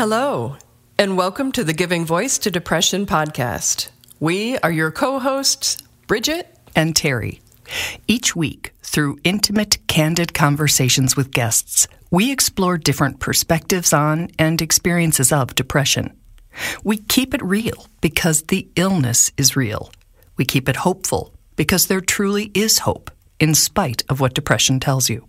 Hello, and welcome to the Giving Voice to Depression podcast. We are your co hosts, Bridget and Terry. Each week, through intimate, candid conversations with guests, we explore different perspectives on and experiences of depression. We keep it real because the illness is real. We keep it hopeful because there truly is hope, in spite of what depression tells you.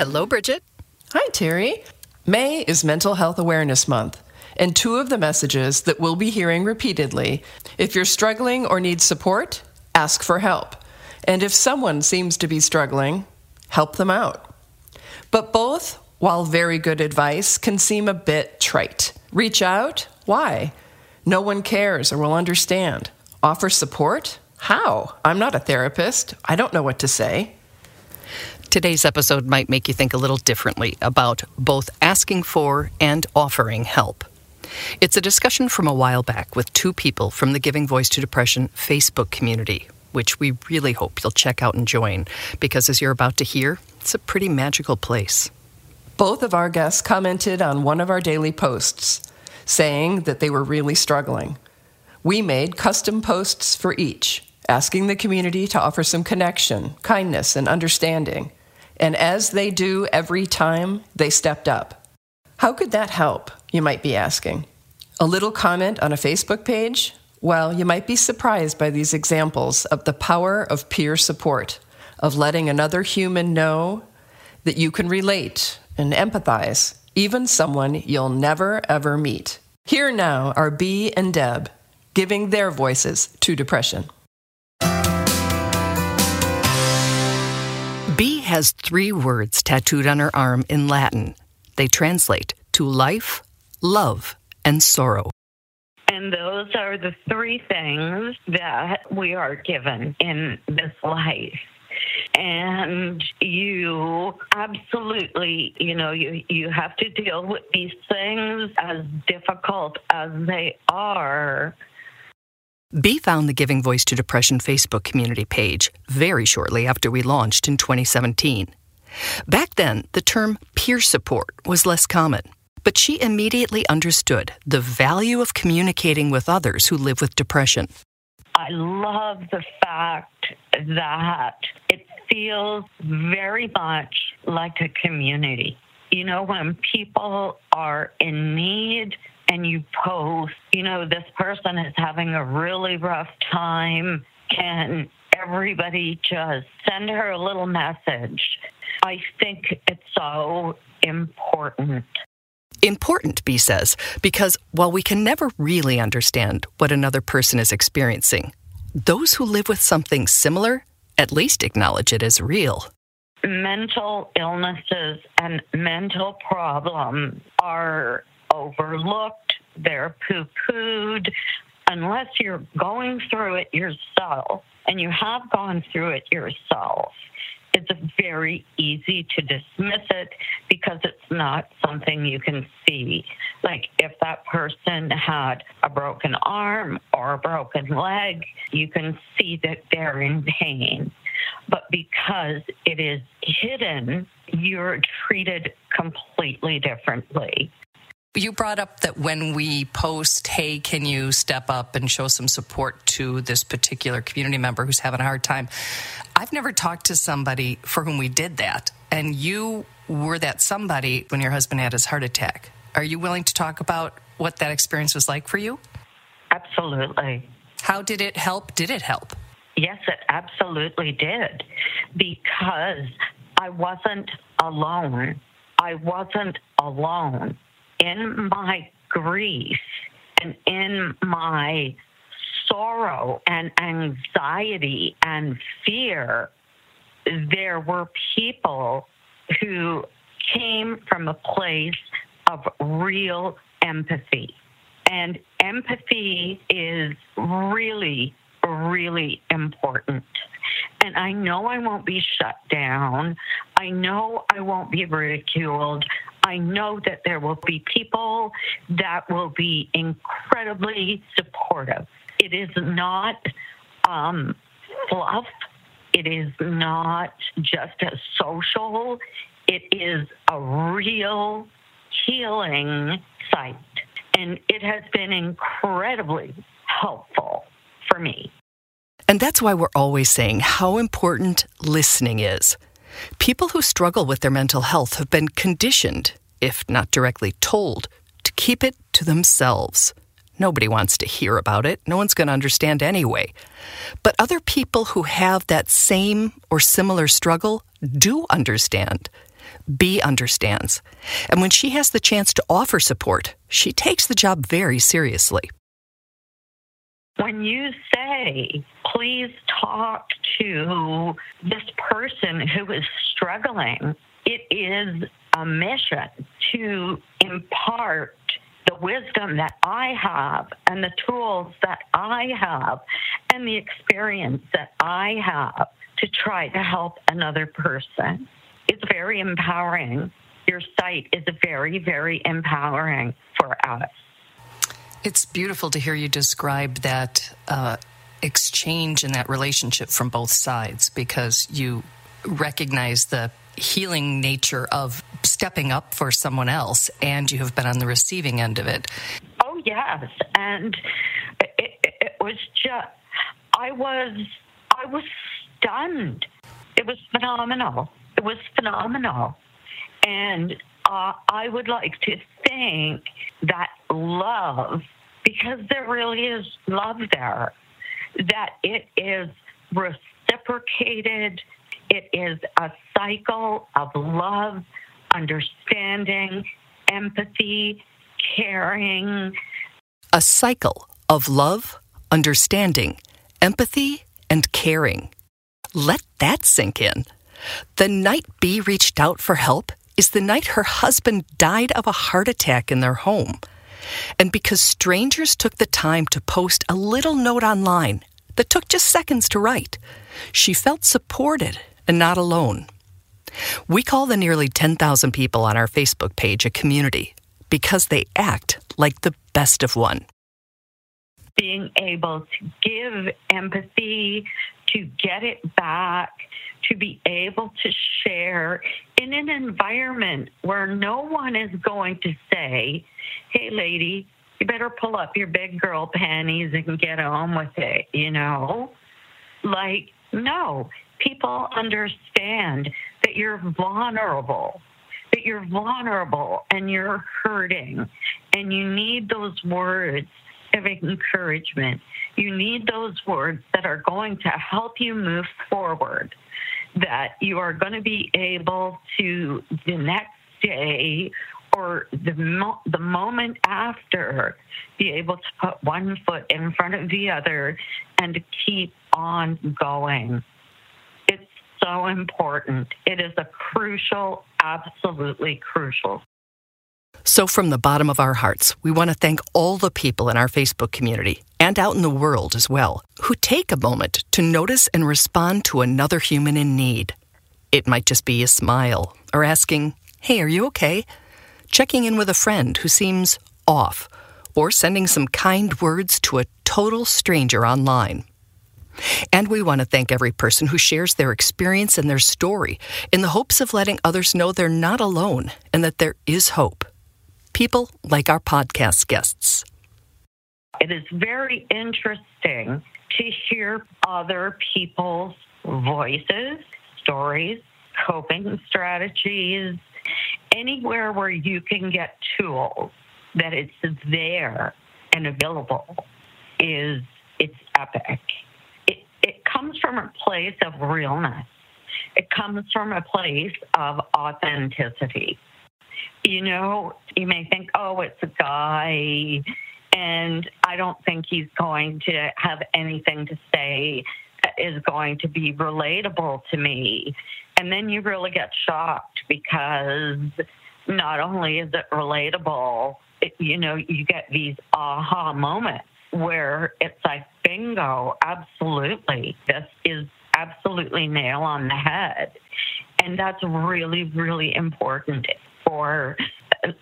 Hello, Bridget. Hi, Terry. May is Mental Health Awareness Month, and two of the messages that we'll be hearing repeatedly if you're struggling or need support, ask for help. And if someone seems to be struggling, help them out. But both, while very good advice, can seem a bit trite. Reach out? Why? No one cares or will understand. Offer support? How? I'm not a therapist. I don't know what to say. Today's episode might make you think a little differently about both asking for and offering help. It's a discussion from a while back with two people from the Giving Voice to Depression Facebook community, which we really hope you'll check out and join, because as you're about to hear, it's a pretty magical place. Both of our guests commented on one of our daily posts, saying that they were really struggling. We made custom posts for each, asking the community to offer some connection, kindness, and understanding. And as they do every time, they stepped up. How could that help, you might be asking? A little comment on a Facebook page? Well, you might be surprised by these examples of the power of peer support, of letting another human know that you can relate and empathize, even someone you'll never ever meet. Here now are Bee and Deb giving their voices to depression. B has three words tattooed on her arm in Latin. They translate to life, love, and sorrow. And those are the three things that we are given in this life. And you absolutely, you know, you, you have to deal with these things as difficult as they are B found the Giving Voice to Depression Facebook community page very shortly after we launched in 2017. Back then, the term peer support was less common, but she immediately understood the value of communicating with others who live with depression. I love the fact that it feels very much like a community. You know, when people are in need, and you post, you know, this person is having a really rough time. Can everybody just send her a little message? I think it's so important. Important, B says, because while we can never really understand what another person is experiencing, those who live with something similar at least acknowledge it as real. Mental illnesses and mental problems are overlooked, they're poo pooed, unless you're going through it yourself and you have gone through it yourself. It's very easy to dismiss it because it's not something you can see. Like if that person had a broken arm or a broken leg, you can see that they're in pain. But because it is hidden, you're treated completely differently. You brought up that when we post, hey, can you step up and show some support to this particular community member who's having a hard time? I've never talked to somebody for whom we did that. And you were that somebody when your husband had his heart attack. Are you willing to talk about what that experience was like for you? Absolutely. How did it help? Did it help? Yes, it absolutely did. Because I wasn't alone. I wasn't alone in my grief and in my sorrow and anxiety and fear, there were people who came from a place of real empathy. And empathy is really, really important. And I know I won't be shut down. I know I won't be ridiculed. I know that there will be people that will be incredibly supportive. It is not um, fluff. It is not just a social. It is a real healing site. And it has been incredibly helpful for me. And that's why we're always saying how important listening is. People who struggle with their mental health have been conditioned, if not directly told, to keep it to themselves. Nobody wants to hear about it. No one's going to understand anyway. But other people who have that same or similar struggle do understand. B understands. And when she has the chance to offer support, she takes the job very seriously. When you say, please talk to this person who is struggling, it is a mission to impart the wisdom that I have and the tools that I have and the experience that I have to try to help another person. It's very empowering. Your site is very, very empowering for us. It's beautiful to hear you describe that uh, exchange and that relationship from both sides because you recognize the healing nature of stepping up for someone else and you have been on the receiving end of it. Oh, yes. And it, it, it was just, I was, I was stunned. It was phenomenal. It was phenomenal. And uh, I would like to think that love, because there really is love there, that it is reciprocated it is a cycle of love, understanding, empathy, caring. A cycle of love, understanding, empathy, and caring. Let that sink in. The night B reached out for help is the night her husband died of a heart attack in their home. And because strangers took the time to post a little note online that took just seconds to write, she felt supported and not alone. We call the nearly 10,000 people on our Facebook page a community because they act like the best of one. Being able to give empathy, to get it back, to be able to share in an environment where no one is going to say, hey, lady, you better pull up your big girl panties and get on with it, you know? Like, no, people understand that you're vulnerable, that you're vulnerable and you're hurting, and you need those words of encouragement. You need those words that are going to help you move forward, that you are going to be able to the next day or the, mo- the moment after be able to put one foot in front of the other and to keep on going It's so important. It is a crucial, absolutely crucial. So, from the bottom of our hearts, we want to thank all the people in our Facebook community and out in the world as well who take a moment to notice and respond to another human in need. It might just be a smile or asking, Hey, are you okay? Checking in with a friend who seems off, or sending some kind words to a total stranger online. And we want to thank every person who shares their experience and their story in the hopes of letting others know they're not alone and that there is hope. People like our podcast guests. It is very interesting to hear other people's voices, stories, coping strategies, anywhere where you can get tools that it's there and available is it's epic it comes from a place of realness. It comes from a place of authenticity. You know, you may think, oh, it's a guy, and I don't think he's going to have anything to say that is going to be relatable to me. And then you really get shocked because not only is it relatable, it, you know, you get these aha moments where it's like, bingo, absolutely. This is absolutely nail on the head. And that's really, really important for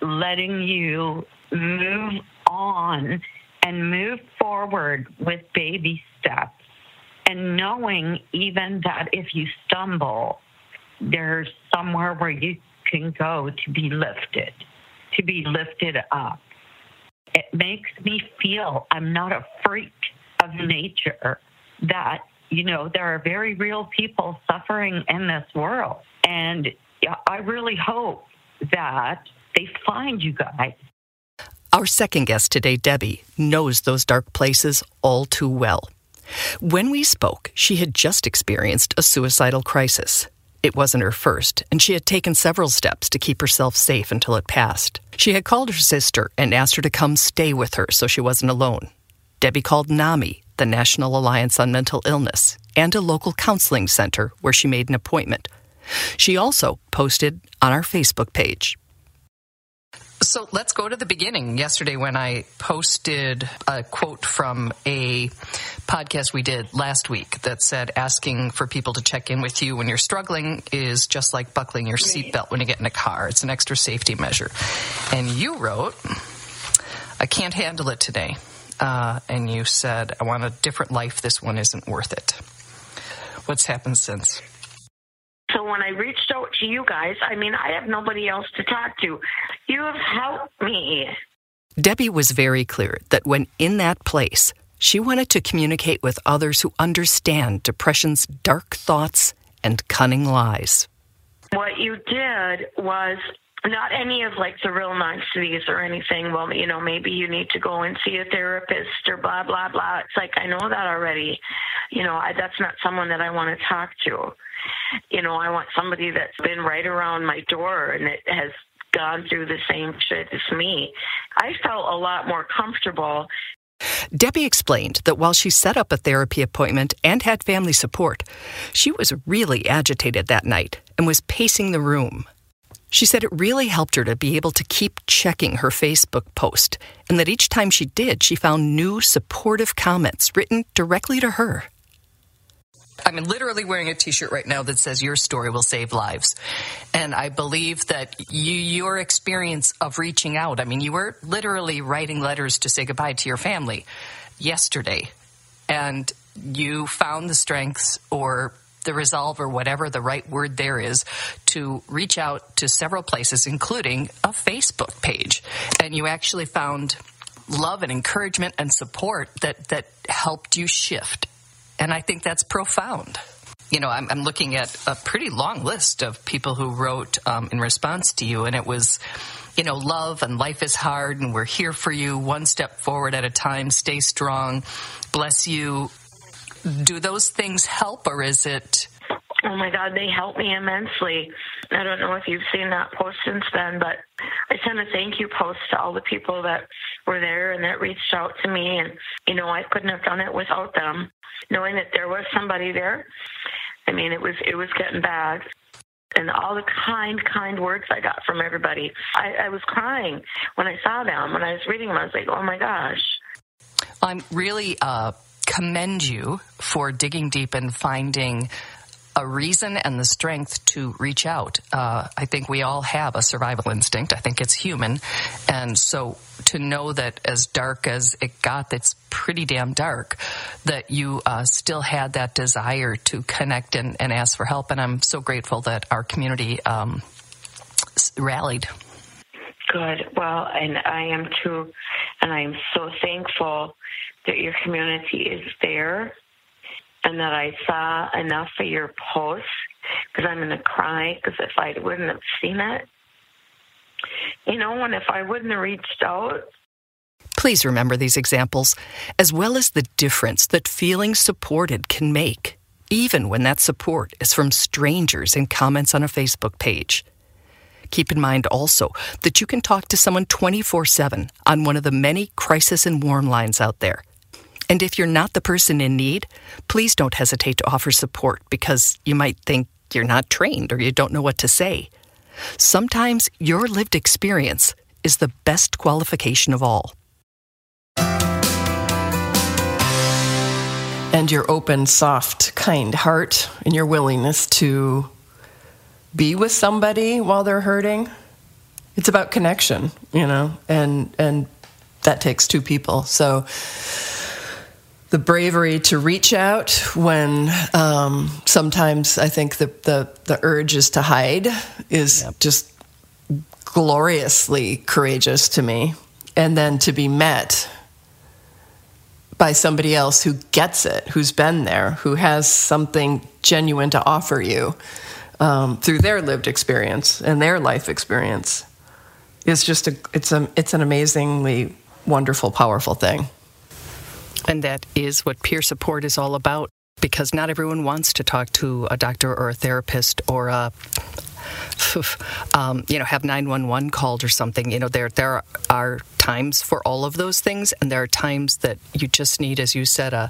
letting you move on and move forward with baby steps and knowing even that if you stumble, there's somewhere where you can go to be lifted, to be lifted up. It makes me feel I'm not a freak of nature, that, you know, there are very real people suffering in this world. And I really hope that they find you guys. Our second guest today, Debbie, knows those dark places all too well. When we spoke, she had just experienced a suicidal crisis. It wasn't her first, and she had taken several steps to keep herself safe until it passed. She had called her sister and asked her to come stay with her so she wasn't alone. Debbie called NAMI, the National Alliance on Mental Illness, and a local counseling center where she made an appointment. She also posted on our Facebook page. So let's go to the beginning. Yesterday, when I posted a quote from a podcast we did last week that said asking for people to check in with you when you're struggling is just like buckling your seatbelt when you get in a car. It's an extra safety measure. And you wrote, I can't handle it today. Uh, and you said, I want a different life. This one isn't worth it. What's happened since? So when I reached out to you guys, I mean, I have nobody else to talk to. You have helped me. Debbie was very clear that when in that place, she wanted to communicate with others who understand depression's dark thoughts and cunning lies. What you did was not any of like the real niceties or anything. Well, you know, maybe you need to go and see a therapist or blah blah blah. It's like I know that already. You know, I, that's not someone that I want to talk to. You know, I want somebody that's been right around my door and it has gone through the same shit as me. I felt a lot more comfortable Debbie explained that while she set up a therapy appointment and had family support, she was really agitated that night and was pacing the room. She said it really helped her to be able to keep checking her Facebook post, and that each time she did, she found new supportive comments written directly to her. I'm literally wearing a T-shirt right now that says "Your story will save lives," and I believe that you, your experience of reaching out. I mean, you were literally writing letters to say goodbye to your family yesterday, and you found the strength or the resolve or whatever the right word there is to reach out to several places, including a Facebook page, and you actually found love and encouragement and support that that helped you shift and I think that's profound. You know, I'm, I'm looking at a pretty long list of people who wrote um, in response to you, and it was, you know, love and life is hard, and we're here for you, one step forward at a time, stay strong, bless you. Do those things help, or is it? Oh my God, they help me immensely. I don't know if you've seen that post since then, but I sent a thank you post to all the people that were there and that reached out to me. And, you know, I couldn't have done it without them knowing that there was somebody there. I mean, it was it was getting bad, and all the kind, kind words I got from everybody. I, I was crying when I saw them. When I was reading them, I was like, "Oh my gosh!" I'm really uh, commend you for digging deep and finding a reason and the strength to reach out. Uh, I think we all have a survival instinct. I think it's human. And so to know that as dark as it got, that's pretty damn dark, that you uh, still had that desire to connect and, and, ask for help. And I'm so grateful that our community um, rallied. Good. Well, and I am too. And I am so thankful that your community is there and that I saw enough of your posts because I'm going to cry because if I wouldn't have seen it, you know, and if I wouldn't have reached out. Please remember these examples, as well as the difference that feeling supported can make, even when that support is from strangers in comments on a Facebook page. Keep in mind also that you can talk to someone 24 7 on one of the many crisis and warm lines out there and if you're not the person in need, please don't hesitate to offer support because you might think you're not trained or you don't know what to say. Sometimes your lived experience is the best qualification of all. And your open, soft, kind heart and your willingness to be with somebody while they're hurting. It's about connection, you know, and and that takes two people. So the bravery to reach out when um, sometimes I think the, the, the urge is to hide is yep. just gloriously courageous to me. And then to be met by somebody else who gets it, who's been there, who has something genuine to offer you um, through their lived experience and their life experience is just a it's a it's an amazingly wonderful, powerful thing. And that is what peer support is all about because not everyone wants to talk to a doctor or a therapist or a um, you know, have 911 called or something. You know, there there are times for all of those things, and there are times that you just need, as you said, a,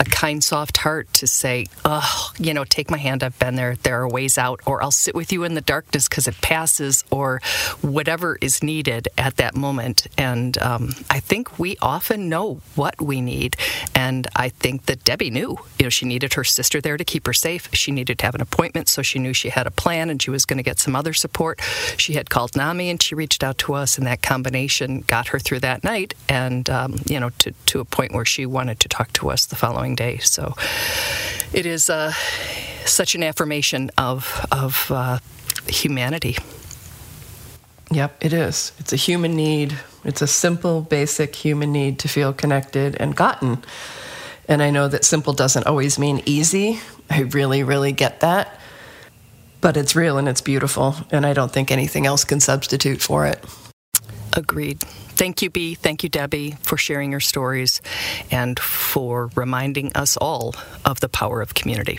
a kind, soft heart to say, oh, you know, take my hand, I've been there, there are ways out, or I'll sit with you in the darkness because it passes, or whatever is needed at that moment. And um, I think we often know what we need. And I think that Debbie knew, you know, she needed her sister there to keep her safe. She needed to have an appointment, so she knew she had a plan and she was going to get some other support. She had called NAMI and she reached out to us, and that combination got her through that night and, um, you know, to, to a point where she wanted to talk to us the following day. So it is uh, such an affirmation of, of uh, humanity. Yep, it is. It's a human need. It's a simple, basic human need to feel connected and gotten. And I know that simple doesn't always mean easy. I really, really get that. But it's real and it's beautiful, and I don't think anything else can substitute for it. Agreed. Thank you, B. Thank you, Debbie, for sharing your stories and for reminding us all of the power of community.